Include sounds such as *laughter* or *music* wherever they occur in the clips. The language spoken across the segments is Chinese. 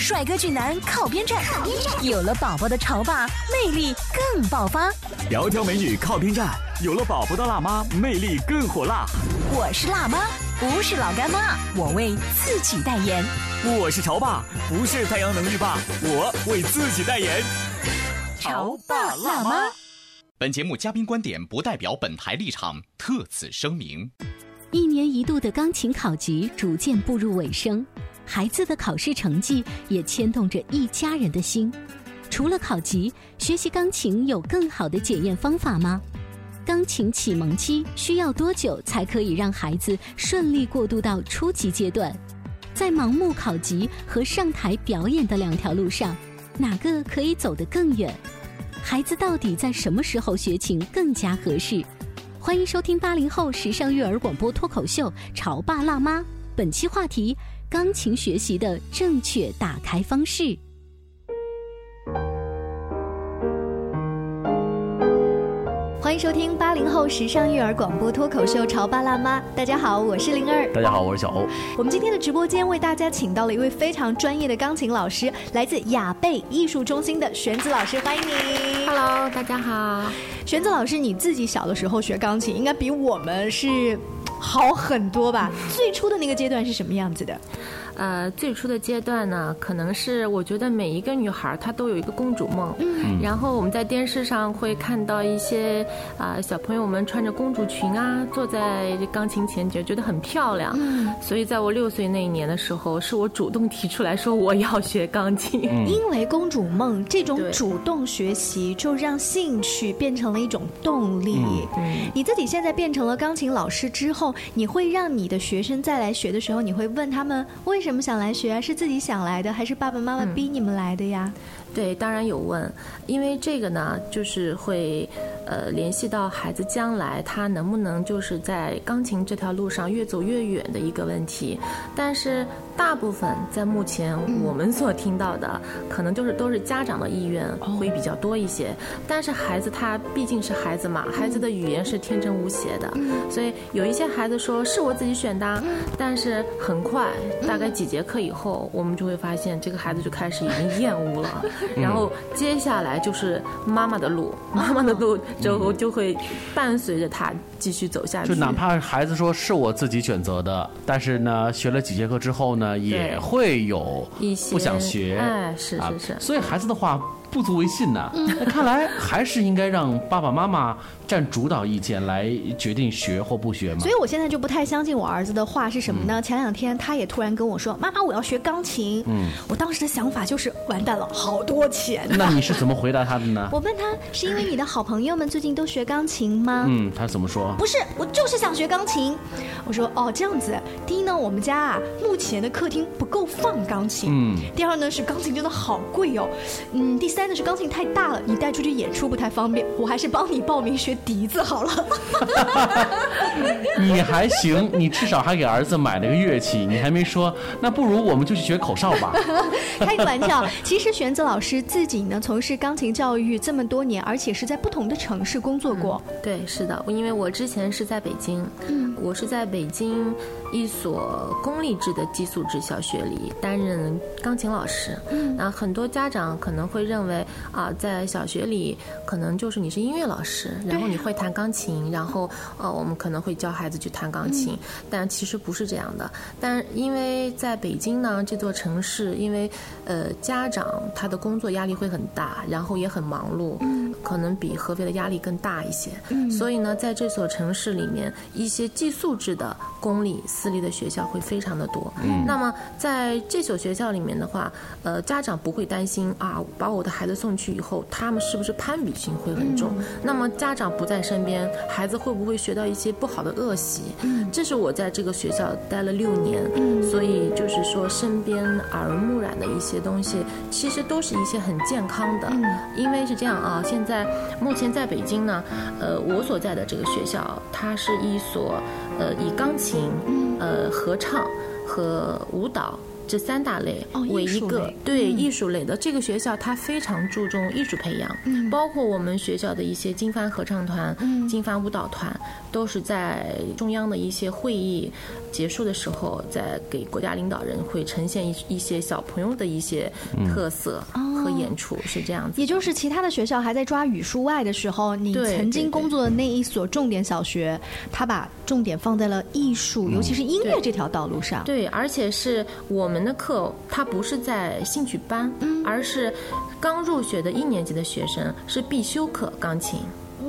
帅哥俊男靠边站，有了宝宝的潮爸魅力更爆发。窈窕美女靠边站，有了宝宝的辣妈魅力更火辣。我是辣妈，不是老干妈，我为自己代言。我是潮爸，不是太阳能浴霸，我为自己代言。潮爸辣妈。本节目嘉宾观点不代表本台立场，特此声明。一年一度的钢琴考级逐渐步入尾声。孩子的考试成绩也牵动着一家人的心。除了考级，学习钢琴有更好的检验方法吗？钢琴启蒙期需要多久才可以让孩子顺利过渡到初级阶段？在盲目考级和上台表演的两条路上，哪个可以走得更远？孩子到底在什么时候学琴更加合适？欢迎收听八零后时尚育儿广播脱口秀《潮爸辣妈》，本期话题。钢琴学习的正确打开方式。欢迎收听八零后时尚育儿广播脱口秀《潮爸辣妈》。大家好，我是灵儿。大家好，我是小欧。我们今天的直播间为大家请到了一位非常专业的钢琴老师，来自雅贝艺术中心的玄子老师，欢迎你。Hello，大家好。玄子老师，你自己小的时候学钢琴，应该比我们是。好很多吧？最初的那个阶段是什么样子的？呃，最初的阶段呢，可能是我觉得每一个女孩她都有一个公主梦。嗯。然后我们在电视上会看到一些啊小朋友们穿着公主裙啊，坐在钢琴前，觉觉得很漂亮。嗯。所以在我六岁那一年的时候，是我主动提出来说我要学钢琴。因为公主梦这种主动学习，就让兴趣变成了一种动力。嗯。你自己现在变成了钢琴老师之后。你会让你的学生再来学的时候，你会问他们为什么想来学？是自己想来的，还是爸爸妈妈逼你们来的呀？对，当然有问，因为这个呢，就是会。呃，联系到孩子将来他能不能就是在钢琴这条路上越走越远的一个问题，但是大部分在目前我们所听到的，可能就是都是家长的意愿会比较多一些。但是孩子他毕竟是孩子嘛，孩子的语言是天真无邪的，所以有一些孩子说是我自己选的，但是很快大概几节课以后，我们就会发现这个孩子就开始已经厌恶了，然后接下来就是妈妈的路，妈妈的路。之后就会伴随着他继续走下去。就哪怕孩子说是我自己选择的，但是呢，学了几节课之后呢，也会有一些不想学。哎，是是是。所以孩子的话。不足为信呐，那看来还是应该让爸爸妈妈占主导意见来决定学或不学嘛。所以我现在就不太相信我儿子的话是什么呢？前两天他也突然跟我说：“妈妈，我要学钢琴。”嗯，我当时的想法就是完蛋了，好多钱。那你是怎么回答他的呢？*laughs* 我问他是因为你的好朋友们最近都学钢琴吗？嗯，他怎么说？不是，我就是想学钢琴。我说哦，这样子。第一呢，我们家啊目前的客厅不够放钢琴。嗯。第二呢是钢琴真的好贵哦。嗯。第三。但是钢琴太大了，你带出去演出不太方便。我还是帮你报名学笛子好了。*laughs* 你还行，你至少还给儿子买了个乐器。你还没说，那不如我们就去学口哨吧。开个玩笑，其实玄子老师自己呢从事钢琴教育这么多年，而且是在不同的城市工作过。对，是的，因为我之前是在北京，嗯，我是在北京一所公立制的寄宿制小学里担任钢琴老师。嗯，那很多家长可能会认为。啊，在小学里，可能就是你是音乐老师，然后你会弹钢琴，然后呃，我们可能会教孩子去弹钢琴，但其实不是这样的。但因为在北京呢这座城市，因为呃家长他的工作压力会很大，然后也很忙碌，可能比合肥的压力更大一些。所以呢，在这所城市里面，一些寄宿制的公立、私立的学校会非常的多。那么在这所学校里面的话，呃，家长不会担心啊，把我的孩子送去以后，他们是不是攀比心会很重？那么家长不在身边，孩子会不会学到一些不好的恶习？嗯这是我在这个学校待了六年，所以就是说身边耳濡目染的一些东西，其实都是一些很健康的。因为是这样啊，现在目前在北京呢，呃，我所在的这个学校，它是一所呃以钢琴、呃合唱和舞蹈。这三大类为一个对艺术类的这个学校，它非常注重艺术培养，包括我们学校的一些金帆合唱团、金帆舞蹈团，都是在中央的一些会议结束的时候，在给国家领导人会呈现一一些小朋友的一些特色和演出，是这样子。也就是其他的学校还在抓语数外的时候，你曾经工作的那一所重点小学，他把重点放在了艺术，尤其是音乐这条道路上。对，而且是我们。的课，它不是在兴趣班，而是刚入学的一年级的学生是必修课钢琴。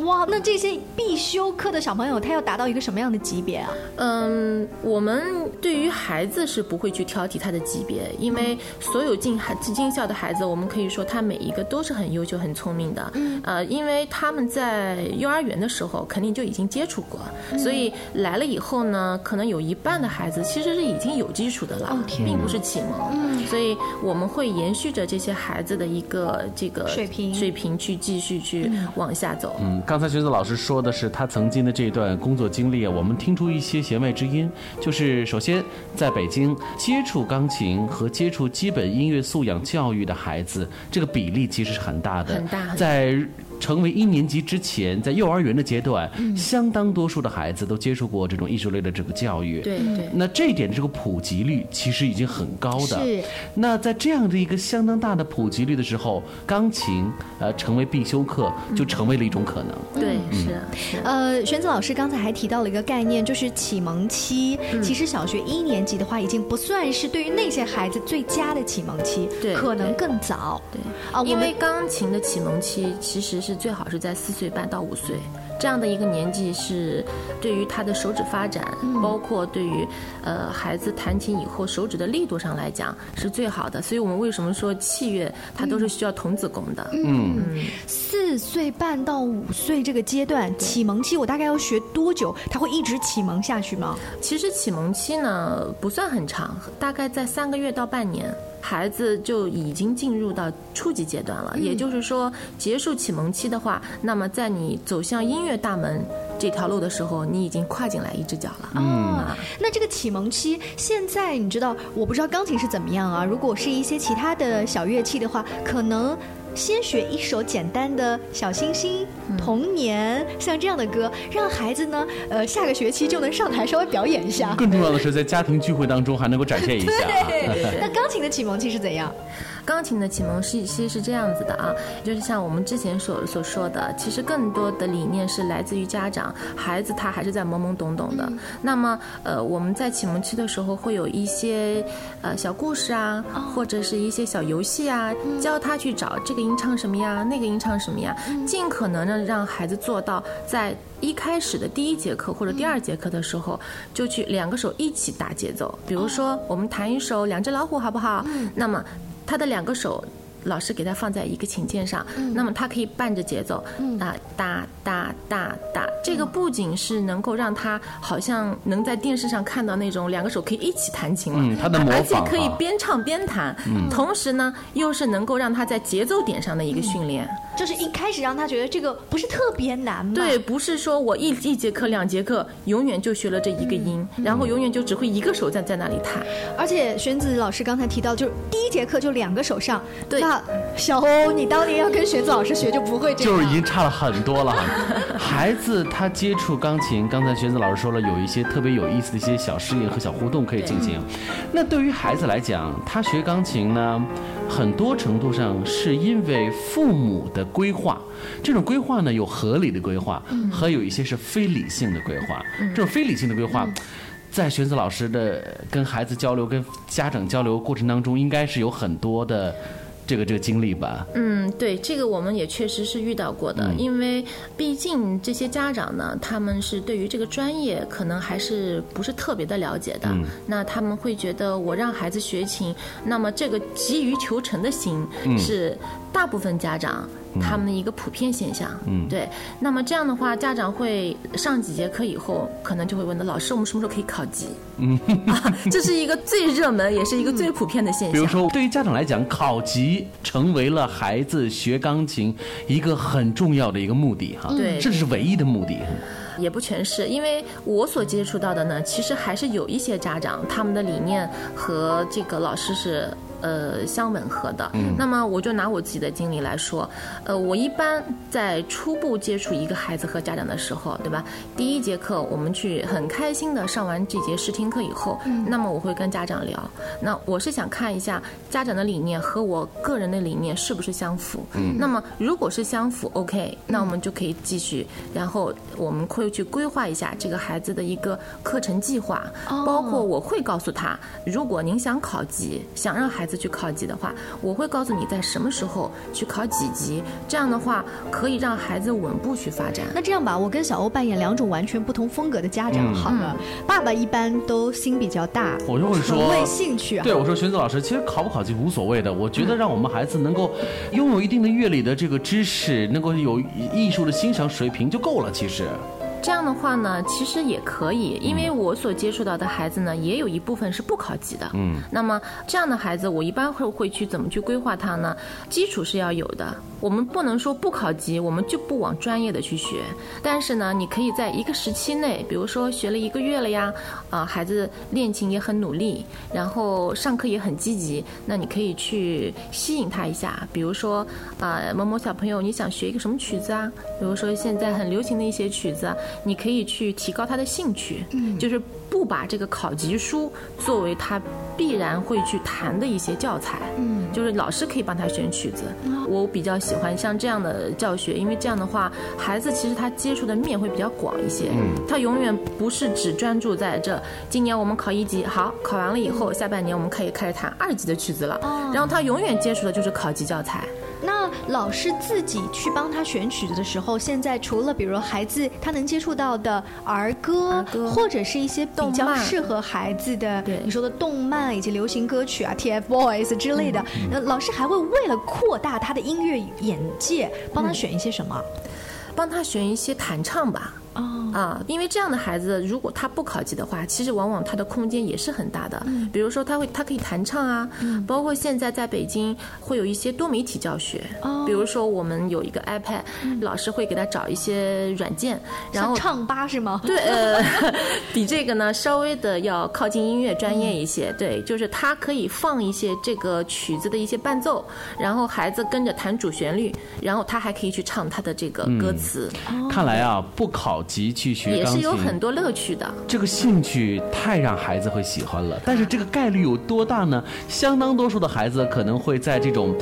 哇，那这些必修课的小朋友，他要达到一个什么样的级别啊？嗯，我们对于孩子是不会去挑剔他的级别，因为所有进孩进校的孩子，我们可以说他每一个都是很优秀、很聪明的。嗯，呃，因为他们在幼儿园的时候肯定就已经接触过，所以来了以后呢，可能有一半的孩子其实是已经有基础的了，并不是启蒙。嗯，所以我们会延续着这些孩子的一个这个水平水平去继续去往下走。嗯。刚才学子老师说的是他曾经的这段工作经历啊，我们听出一些弦外之音，就是首先在北京接触钢琴和接触基本音乐素养教育的孩子，这个比例其实是很大的，很大，在。成为一年级之前，在幼儿园的阶段，相当多数的孩子都接受过这种艺术类的这个教育。对对。那这一点这个普及率其实已经很高的。是。那在这样的一个相当大的普及率的时候，钢琴呃成为必修课就成为了一种可能。对，是。呃，玄子老师刚才还提到了一个概念，就是启蒙期。其实小学一年级的话，已经不算是对于那些孩子最佳的启蒙期，对，可能更早。对。啊，因为钢琴的启蒙期其实是。最好是在四岁半到五岁这样的一个年纪，是对于他的手指发展，包括对于呃孩子弹琴以后手指的力度上来讲是最好的。所以我们为什么说器乐它都是需要童子功的？嗯，四岁半到五岁这个阶段启蒙期，我大概要学多久？他会一直启蒙下去吗？其实启蒙期呢不算很长，大概在三个月到半年。孩子就已经进入到初级阶段了，也就是说，结束启蒙期的话，那么在你走向音乐大门这条路的时候，你已经跨进来一只脚了。嗯，那这个启蒙期，现在你知道，我不知道钢琴是怎么样啊？如果是一些其他的小乐器的话，可能。先学一首简单的小星星、童年，像这样的歌，让孩子呢，呃，下个学期就能上台稍微表演一下。更重要的是，在家庭聚会当中还能够展现一下。*laughs* 对，那钢琴的启蒙期是怎样？钢琴的启蒙是其实是这样子的啊，就是像我们之前所所说的，其实更多的理念是来自于家长，孩子他还是在懵懵懂懂的。那么，呃，我们在启蒙期的时候会有一些呃小故事啊，或者是一些小游戏啊，教他去找这个音唱什么呀，那个音唱什么呀，尽可能的让孩子做到在一开始的第一节课或者第二节课的时候，就去两个手一起打节奏。比如说，我们弹一首《两只老虎》，好不好？那么。他的两个手。老师给他放在一个琴键上，那么他可以伴着节奏，哒哒哒哒哒。这个不仅是能够让他好像能在电视上看到那种两个手可以一起弹琴了，而且可以边唱边弹，同时呢又是能够让他在节奏点上的一个训练。就是一开始让他觉得这个不是特别难，对，不是说我一一节课两节课永远就学了这一个音，然后永远就只会一个手在在那里弹。而且玄子老师刚才提到，就是第一节课就两个手上，对。那小欧，你当年要跟玄子老师学就不会这样，就是已经差了很多了。*laughs* 孩子他接触钢琴，刚才玄子老师说了，有一些特别有意思的一些小实验和小互动可以进行。那对于孩子来讲，他学钢琴呢，很多程度上是因为父母的规划。这种规划呢，有合理的规划，和有一些是非理性的规划。这种非理性的规划，在玄子老师的跟孩子交流、跟家长交流过程当中，应该是有很多的。这个这个经历吧？嗯，对，这个我们也确实是遇到过的，因为毕竟这些家长呢，他们是对于这个专业可能还是不是特别的了解的，那他们会觉得我让孩子学琴，那么这个急于求成的心是大部分家长。他们的一个普遍现象，嗯，对。那么这样的话，家长会上几节课以后，可能就会问的老师，我们什么时候可以考级？嗯，这是一个最热门，也是一个最普遍的现象。比如说，对于家长来讲，考级成为了孩子学钢琴一个很重要的一个目的，哈，对，这是唯一的目的。也不全是，因为我所接触到的呢，其实还是有一些家长，他们的理念和这个老师是。呃，相吻合的。那么我就拿我自己的经历来说，呃，我一般在初步接触一个孩子和家长的时候，对吧？第一节课我们去很开心的上完这节试听课以后，那么我会跟家长聊。那我是想看一下家长的理念和我个人的理念是不是相符。那么如果是相符，OK，那我们就可以继续。然后我们会去规划一下这个孩子的一个课程计划，包括我会告诉他，如果您想考级，想让孩子。去考级的话，我会告诉你在什么时候去考几级，这样的话可以让孩子稳步去发展。那这样吧，我跟小欧扮演两种完全不同风格的家长好了。爸爸一般都心比较大，我就会说为兴趣。对，我说玄子老师，其实考不考级无所谓的，我觉得让我们孩子能够拥有一定的乐理的这个知识，能够有艺术的欣赏水平就够了。其实。这样的话呢，其实也可以，因为我所接触到的孩子呢，也有一部分是不考级的。嗯，那么这样的孩子，我一般会会去怎么去规划他呢？基础是要有的。我们不能说不考级，我们就不往专业的去学。但是呢，你可以在一个时期内，比如说学了一个月了呀，啊，孩子练琴也很努力，然后上课也很积极，那你可以去吸引他一下。比如说，啊，某某小朋友，你想学一个什么曲子啊？比如说现在很流行的一些曲子，你可以去提高他的兴趣，嗯就是不把这个考级书作为他必然会去弹的一些教材。嗯，就是老师可以帮他选曲子。我比较喜欢像这样的教学，因为这样的话，孩子其实他接触的面会比较广一些。嗯，他永远不是只专注在这。今年我们考一级，好，考完了以后，下半年我们可以开始弹二级的曲子了。哦，然后他永远接触的就是考级教材。那老师自己去帮他选曲子的时候，现在除了比如孩子他能接触到的儿歌，或者是一些比较适合孩子的，你说的动漫以及流行歌曲啊，TFBOYS 之类的，那老师还会为了扩大他的音乐眼界，帮他选一些什么？帮他选一些弹唱吧。哦啊，因为这样的孩子，如果他不考级的话，其实往往他的空间也是很大的。嗯，比如说他会，他可以弹唱啊，包括现在在北京会有一些多媒体教学。哦，比如说我们有一个 iPad，老师会给他找一些软件，然后唱吧是吗？*laughs* 对，呃，比这个呢稍微的要靠近音乐专业一些。对，就是他可以放一些这个曲子的一些伴奏，然后孩子跟着弹主旋律，然后他还可以去唱他的这个歌词。哦看来啊，不考。级去学也是有很多乐趣的，这个兴趣太让孩子会喜欢了。但是这个概率有多大呢？相当多数的孩子可能会在这种。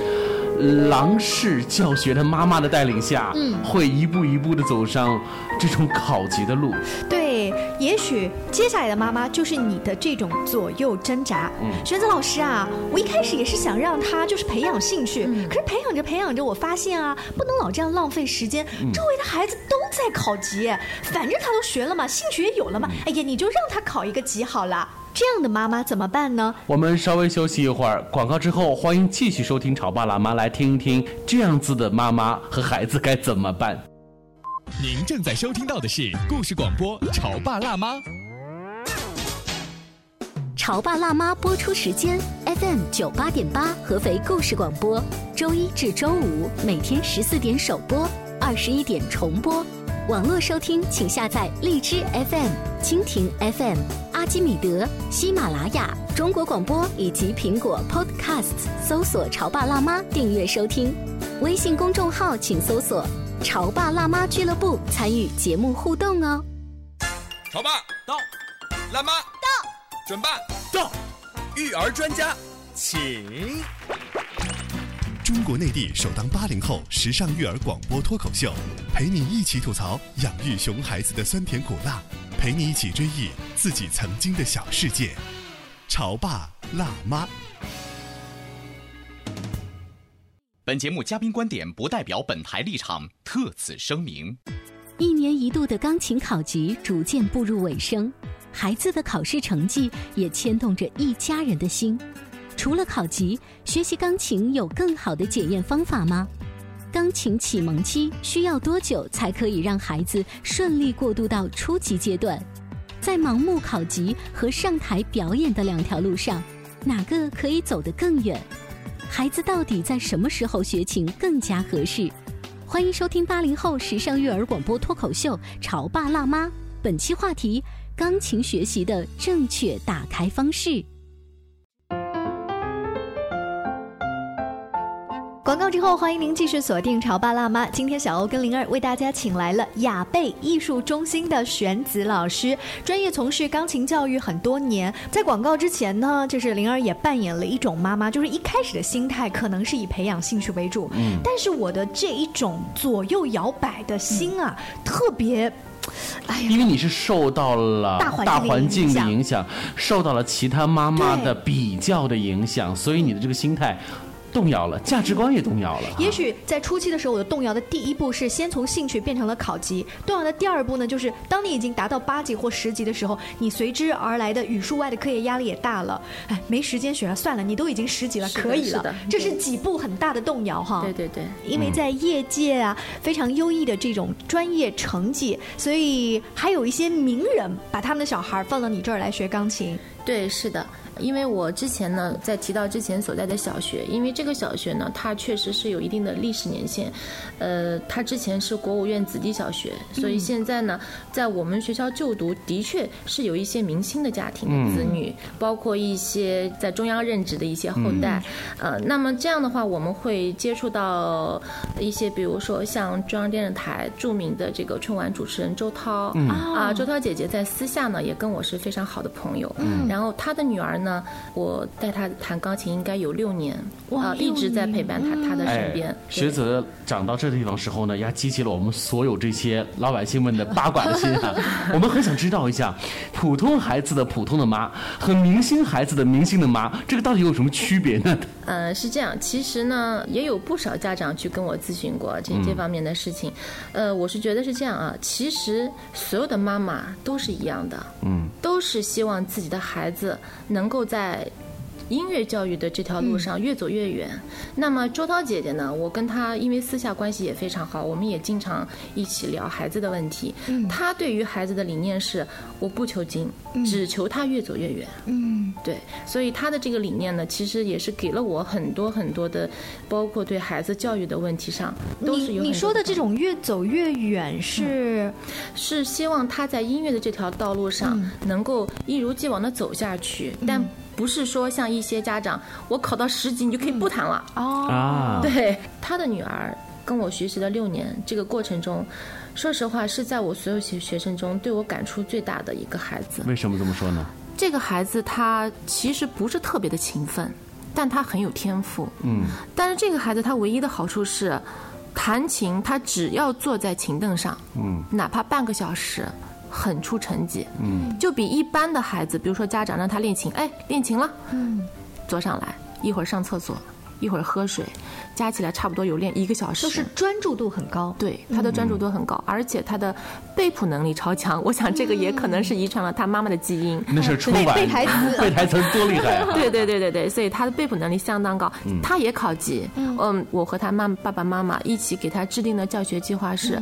狼式教学的妈妈的带领下，嗯，会一步一步的走上这种考级的路。对，也许接下来的妈妈就是你的这种左右挣扎。嗯，玄子老师啊，我一开始也是想让他就是培养兴趣，可是培养着培养着，我发现啊，不能老这样浪费时间。周围的孩子都在考级，反正他都学了嘛，兴趣也有了嘛。哎呀，你就让他考一个级好了。这样的妈妈怎么办呢？我们稍微休息一会儿，广告之后欢迎继续收听《潮爸辣妈》，来听一听这样子的妈妈和孩子该怎么办。您正在收听到的是故事广播《潮爸辣妈》。《潮爸辣妈》播出时间：FM 九八点八，合肥故事广播，周一至周五每天十四点首播，二十一点重播。网络收听，请下载荔枝 FM、蜻蜓 FM、阿基米德、喜马拉雅、中国广播以及苹果 Podcasts，搜索“潮爸辣妈”订阅收听。微信公众号请搜索“潮爸辣妈俱乐部”，参与节目互动哦。潮爸到，辣妈到，准爸到，育儿专家请。中国内地首档八零后时尚育儿广播脱口秀，陪你一起吐槽养育熊孩子的酸甜苦辣，陪你一起追忆自己曾经的小世界。潮爸辣妈。本节目嘉宾观点不代表本台立场，特此声明。一年一度的钢琴考级逐渐步入尾声，孩子的考试成绩也牵动着一家人的心。除了考级，学习钢琴有更好的检验方法吗？钢琴启蒙期需要多久才可以让孩子顺利过渡到初级阶段？在盲目考级和上台表演的两条路上，哪个可以走得更远？孩子到底在什么时候学琴更加合适？欢迎收听八零后时尚育儿广播脱口秀《潮爸辣妈》，本期话题：钢琴学习的正确打开方式。广告之后，欢迎您继续锁定《潮爸辣妈》。今天小欧跟灵儿为大家请来了雅贝艺术中心的玄子老师，专业从事钢琴教育很多年。在广告之前呢，就是灵儿也扮演了一种妈妈，就是一开始的心态可能是以培养兴趣为主，嗯，但是我的这一种左右摇摆的心啊，特别。因为你是受到了大环境的影响，受到了其他妈妈的比较的影响，所以你的这个心态。动摇了，价值观也动摇了。也许在初期的时候，我的动摇的第一步是先从兴趣变成了考级。动摇的第二步呢，就是当你已经达到八级或十级的时候，你随之而来的语数外的课业压力也大了。哎，没时间学了，算了，你都已经十级了，可以了。这是几步很大的动摇哈。对对对。因为在业界啊，非常优异的这种专业成绩，所以还有一些名人把他们的小孩放到你这儿来学钢琴。对，是的。因为我之前呢，在提到之前所在的小学，因为这个小学呢，它确实是有一定的历史年限，呃，它之前是国务院子弟小学，所以现在呢，在我们学校就读的确是有一些明星的家庭的子女，包括一些在中央任职的一些后代，呃，那么这样的话，我们会接触到一些，比如说像中央电视台著名的这个春晚主持人周涛，啊，周涛姐姐在私下呢也跟我是非常好的朋友，然后她的女儿呢。呢，我带他弹钢琴应该有六年，啊，一直在陪伴他他的身边。学泽长到这地方时候呢，也激起了我们所有这些老百姓们的八卦的心啊。*laughs* 我们很想知道一下，普通孩子的普通的妈和明星孩子的明星的妈，这个到底有什么区别呢？呃，是这样，其实呢，也有不少家长去跟我咨询过这这方面的事情。呃，我是觉得是这样啊，其实所有的妈妈都是一样的，嗯，都是希望自己的孩子能够。在音乐教育的这条路上越走越远。那么周涛姐姐呢？我跟她因为私下关系也非常好，我们也经常一起聊孩子的问题。她对于孩子的理念是：我不求精，只求他越走越远。嗯，对。所以她的这个理念呢，其实也是给了我很多很多的，包括对孩子教育的问题上，都是有。你说的这种越走越远是，是希望他在音乐的这条道路上能够一如既往的走下去，但。不是说像一些家长，我考到十级你就可以不弹了哦。对，他的女儿跟我学习了六年，这个过程中，说实话是在我所有学学生中对我感触最大的一个孩子。为什么这么说呢？这个孩子他其实不是特别的勤奋，但他很有天赋。嗯。但是这个孩子他唯一的好处是，弹琴他只要坐在琴凳上，嗯，哪怕半个小时。很出成绩，嗯，就比一般的孩子，比如说家长让他练琴，哎，练琴了，嗯，坐上来，一会儿上厕所，一会儿喝水。加起来差不多有练一个小时，就是专注度很高。对，他的专注度很高，而且他的背谱能力超强。我想这个也可能是遗传了他妈妈的基因。那是春晚背台词，背台词多厉害啊！对对对对对，所以他的背谱能力相当高。他也考级。嗯，我和他妈爸爸妈妈一起给他制定的教学计划是，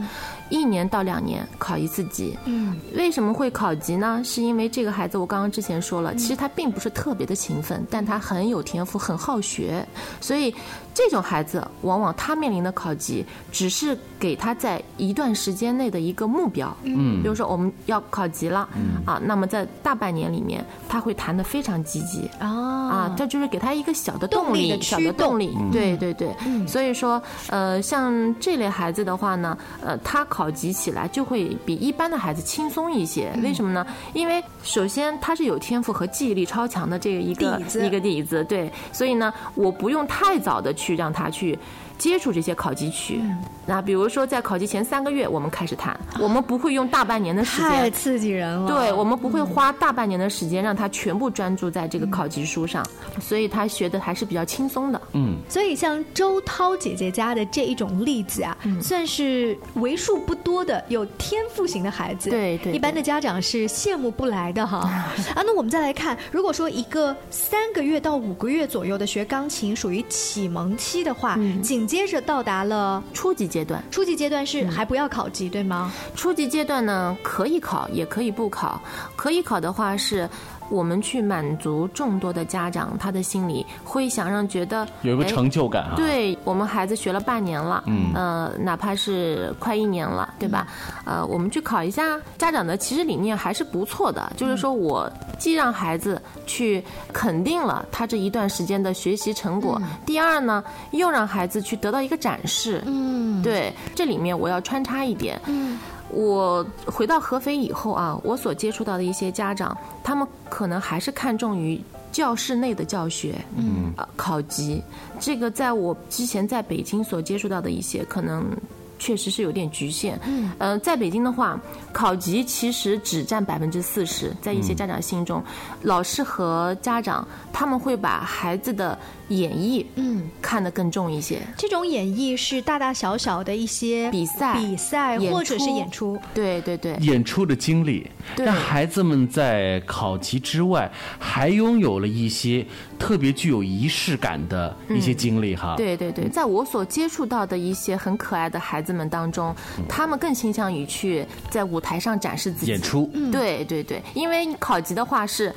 一年到两年考一次级。嗯，为什么会考级呢？是因为这个孩子，我刚刚之前说了，其实他并不是特别的勤奋，但他很有天赋，很好学，所以。这种孩子，往往他面临的考级，只是给他在一段时间内的一个目标。嗯，比如说我们要考级了，啊，那么在大半年里面，他会弹得非常积极。啊，啊，这就是给他一个小的动力，小的动力。对对对。所以说，呃，像这类孩子的话呢，呃，他考级起来就会比一般的孩子轻松一些。为什么呢？因为首先他是有天赋和记忆力超强的这个一个一个底子。对，所以呢，我不用太早的去。去让他去接触这些考级曲。那比如说在考级前三个月，我们开始弹，我们不会用大半年的时间，太刺激人了。对，我们不会花大半年的时间让他全部专注在这个考级书上，所以他学的还是比较轻松的。嗯，所以像周涛姐姐家的这一种例子啊，算是为数不多的有天赋型的孩子。对对，一般的家长是羡慕不来的哈。*laughs* 啊，那我们再来看，如果说一个三个月到五个月左右的学钢琴属于启蒙期的话，紧接着到达了初级阶段。初级阶段是还不要考级，对吗？初级阶段呢，可以考，也可以不考。可以考的话是。我们去满足众多的家长，他的心里会想让觉得有一个成就感啊。对我们孩子学了半年了，嗯，呃，哪怕是快一年了，对吧？呃，我们去考一下，家长的其实理念还是不错的，就是说我既让孩子去肯定了他这一段时间的学习成果，第二呢，又让孩子去得到一个展示。嗯，对，这里面我要穿插一点。嗯。我回到合肥以后啊，我所接触到的一些家长，他们可能还是看重于教室内的教学，嗯，考级。这个在我之前在北京所接触到的一些，可能确实是有点局限。嗯，呃，在北京的话，考级其实只占百分之四十，在一些家长心中，老师和家长他们会把孩子的。演绎，嗯，看得更重一些。这种演绎是大大小小的一些比赛、比赛或者是演出。对对对，演出的经历，让孩子们在考级之外，还拥有了一些特别具有仪式感的一些经历哈。对对对，在我所接触到的一些很可爱的孩子们当中，他们更倾向于去在舞台上展示自己演出。对对对，因为考级的话是。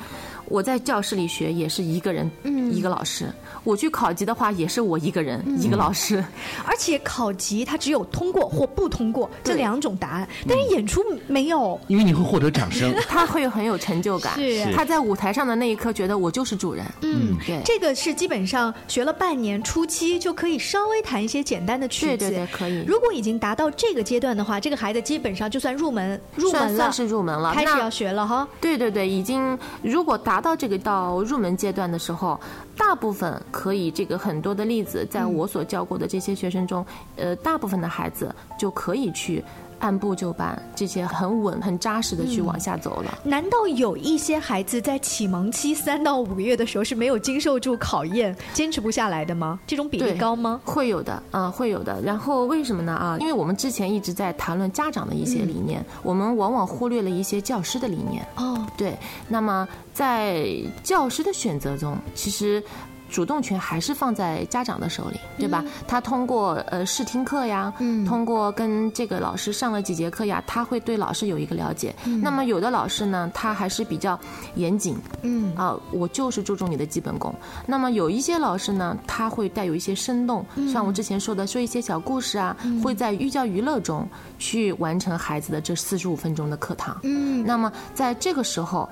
我在教室里学也是一个人，一个老师。我去考级的话也是我一个人，一个老师。*laughs* 而且考级它只有通过或不通过这两种答案，但是演出没有。因为你会获得掌声，*laughs* 他会很有成就感。是他在舞台上的那一刻觉得我就是主人。嗯，对。这个是基本上学了半年，初期就可以稍微弹一些简单的曲子。对对对，可以。如果已经达到这个阶段的话，这个孩子基本上就算入门入门了，算是入门了，开始要学了哈。对对对，已经如果达。到这个到入门阶段的时候，大部分可以这个很多的例子，在我所教过的这些学生中，呃，大部分的孩子就可以去。按部就班，这些很稳、很扎实的去往下走了。难道有一些孩子在启蒙期三到五个月的时候是没有经受住考验、坚持不下来的吗？这种比例高吗？会有的，啊，会有的。然后为什么呢？啊，因为我们之前一直在谈论家长的一些理念，我们往往忽略了一些教师的理念。哦，对。那么在教师的选择中，其实。主动权还是放在家长的手里，对吧？他通过呃试听课呀，通过跟这个老师上了几节课呀，他会对老师有一个了解。那么有的老师呢，他还是比较严谨，嗯啊，我就是注重你的基本功。那么有一些老师呢，他会带有一些生动，像我之前说的，说一些小故事啊，会在寓教于乐中去完成孩子的这四十五分钟的课堂。嗯，那么在这个时候，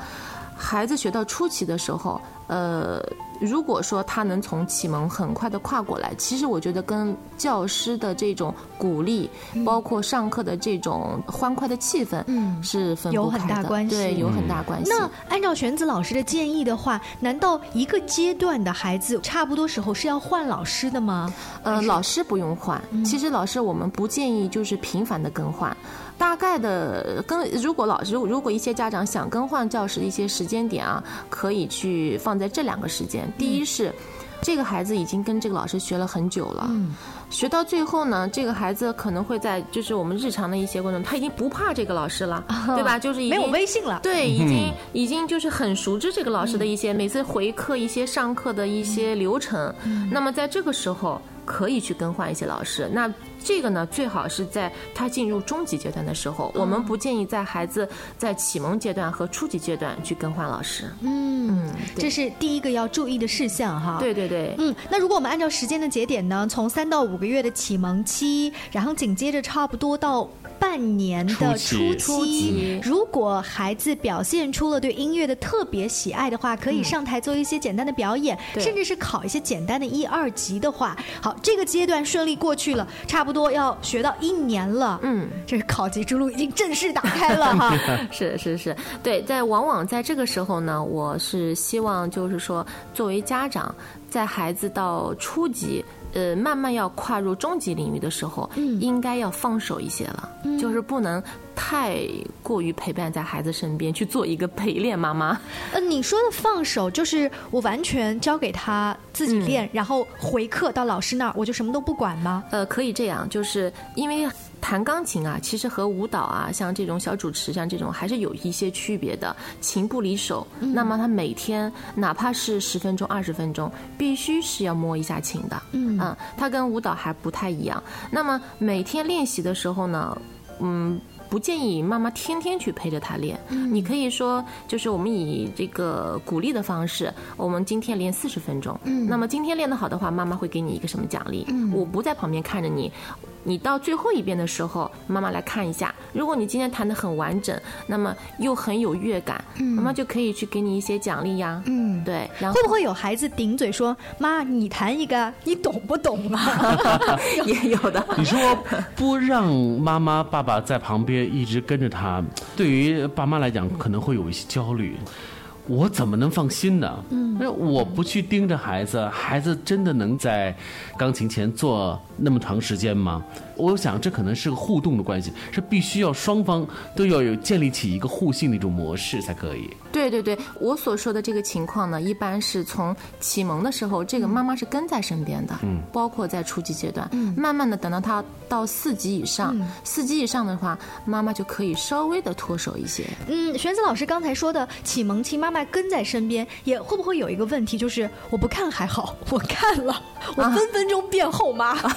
孩子学到初期的时候，呃。如果说他能从启蒙很快的跨过来，其实我觉得跟教师的这种鼓励，包括上课的这种欢快的气氛，嗯，是分有很大关系，对，有很大关系。那按照玄子老师的建议的话，难道一个阶段的孩子差不多时候是要换老师的吗？呃，老师不用换，其实老师我们不建议就是频繁的更换。大概的跟如果老师如果一些家长想更换教室的一些时间点啊，可以去放在这两个时间。第一是，这个孩子已经跟这个老师学了很久了，学到最后呢，这个孩子可能会在就是我们日常的一些过程中，他已经不怕这个老师了，*laughs* 对吧？就是已经没有微信了，对，已经已经就是很熟知这个老师的一些每次回课一些上课的一些流程。那么在这个时候。可以去更换一些老师，那这个呢，最好是在他进入中级阶段的时候，我们不建议在孩子在启蒙阶段和初级阶段去更换老师。嗯，这是第一个要注意的事项哈。对对对。嗯，那如果我们按照时间的节点呢，从三到五个月的启蒙期，然后紧接着差不多到。半年的初期，如果孩子表现出了对音乐的特别喜爱的话，可以上台做一些简单的表演，甚至是考一些简单的一二级的话，好，这个阶段顺利过去了，差不多要学到一年了，嗯，这是考级之路已经正式打开了 *laughs* 哈。是是是，对，在往往在这个时候呢，我是希望就是说，作为家长。在孩子到初级呃，慢慢要跨入中级领域的时候，嗯，应该要放手一些了，就是不能太过于陪伴在孩子身边，去做一个陪练妈妈。呃，你说的放手，就是我完全交给他自己练，然后回课到老师那儿，我就什么都不管吗？呃，可以这样，就是因为。弹钢琴啊，其实和舞蹈啊，像这种小主持，像这种还是有一些区别的。琴不离手，那么他每天哪怕是十分钟、二十分钟，必须是要摸一下琴的。嗯，啊，它跟舞蹈还不太一样。那么每天练习的时候呢，嗯。不建议妈妈天天去陪着他练，你可以说，就是我们以这个鼓励的方式，我们今天练四十分钟。嗯，那么今天练得好的话，妈妈会给你一个什么奖励？嗯，我不在旁边看着你，你到最后一遍的时候，妈妈来看一下。如果你今天弹得很完整，那么又很有乐感，妈妈就可以去给你一些奖励呀。嗯，对。然后会不会有孩子顶嘴说：“妈，你弹一个，你懂不懂啊？” *laughs* 也有的。你说不让妈妈、爸爸在旁边。一直跟着他，对于爸妈来讲可能会有一些焦虑，我怎么能放心呢？嗯，那我不去盯着孩子，孩子真的能在钢琴前坐那么长时间吗？我想这可能是个互动的关系，是必须要双方都要有建立起一个互信的一种模式才可以。对对对，我所说的这个情况呢，一般是从启蒙的时候，这个妈妈是跟在身边的，嗯，包括在初级阶段，嗯，慢慢的等到他到四级以上，四级以上的话，妈妈就可以稍微的脱手一些。嗯，玄子老师刚才说的启蒙期，妈妈跟在身边，也会不会有一个问题，就是我不看还好，我看了，我分分钟变后妈。*laughs*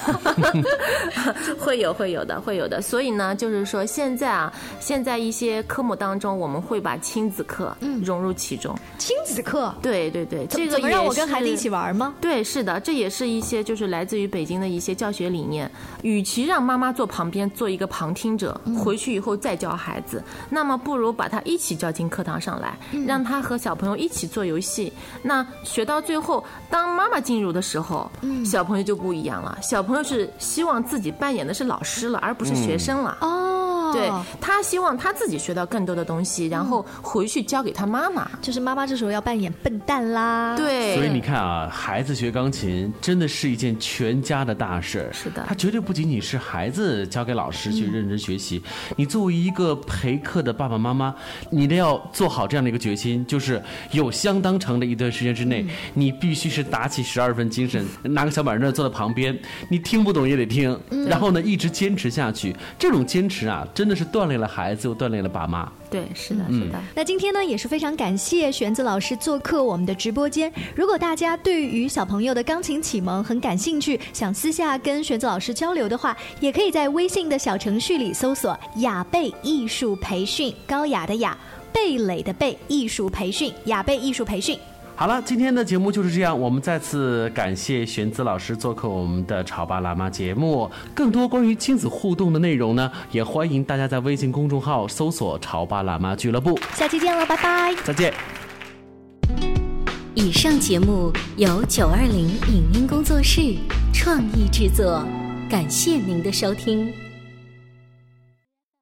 *laughs* *laughs* *laughs* 会有会有的会有的，所以呢，就是说现在啊，现在一些科目当中，我们会把亲子课融入其中。亲子课，对对对，这个让我跟孩子一起玩吗？对，是的，这也是一些就是来自于北京的一些教学理念。与其让妈妈坐旁边做一个旁听者，回去以后再教孩子，那么不如把他一起叫进课堂上来，让他和小朋友一起做游戏。那学到最后，当妈妈进入的时候，小朋友就不一样了。小朋友是希望自己扮演。的是老师了，而不是学生了。哦，对他希望他自己学到更多的东西，然后回去教给他妈妈。就是妈妈这时候要扮演笨蛋啦。对，所以你看啊，孩子学钢琴真的是一件全家的大事。是的，他绝对不仅仅是孩子交给老师去认真学习。你作为一个陪课的爸爸妈妈，你得要做好这样的一个决心，就是有相当长的一段时间之内，你必须是打起十二分精神，拿个小板凳坐在旁边，你听不懂也得听，然后。呢一直坚持下去，这种坚持啊，真的是锻炼了孩子，又锻炼了爸妈。对，是的，是的。那今天呢，也是非常感谢玄子老师做客我们的直播间。如果大家对于小朋友的钢琴启蒙很感兴趣，想私下跟玄子老师交流的话，也可以在微信的小程序里搜索“雅贝艺术培训”，高雅的雅，贝蕾的贝，艺术培训，雅贝艺术培训。好了，今天的节目就是这样。我们再次感谢玄子老师做客我们的《潮爸辣妈》节目。更多关于亲子互动的内容呢，也欢迎大家在微信公众号搜索“潮爸辣妈俱乐部”。下期见了，拜拜！再见。以上节目由九二零影音工作室创意制作，感谢您的收听。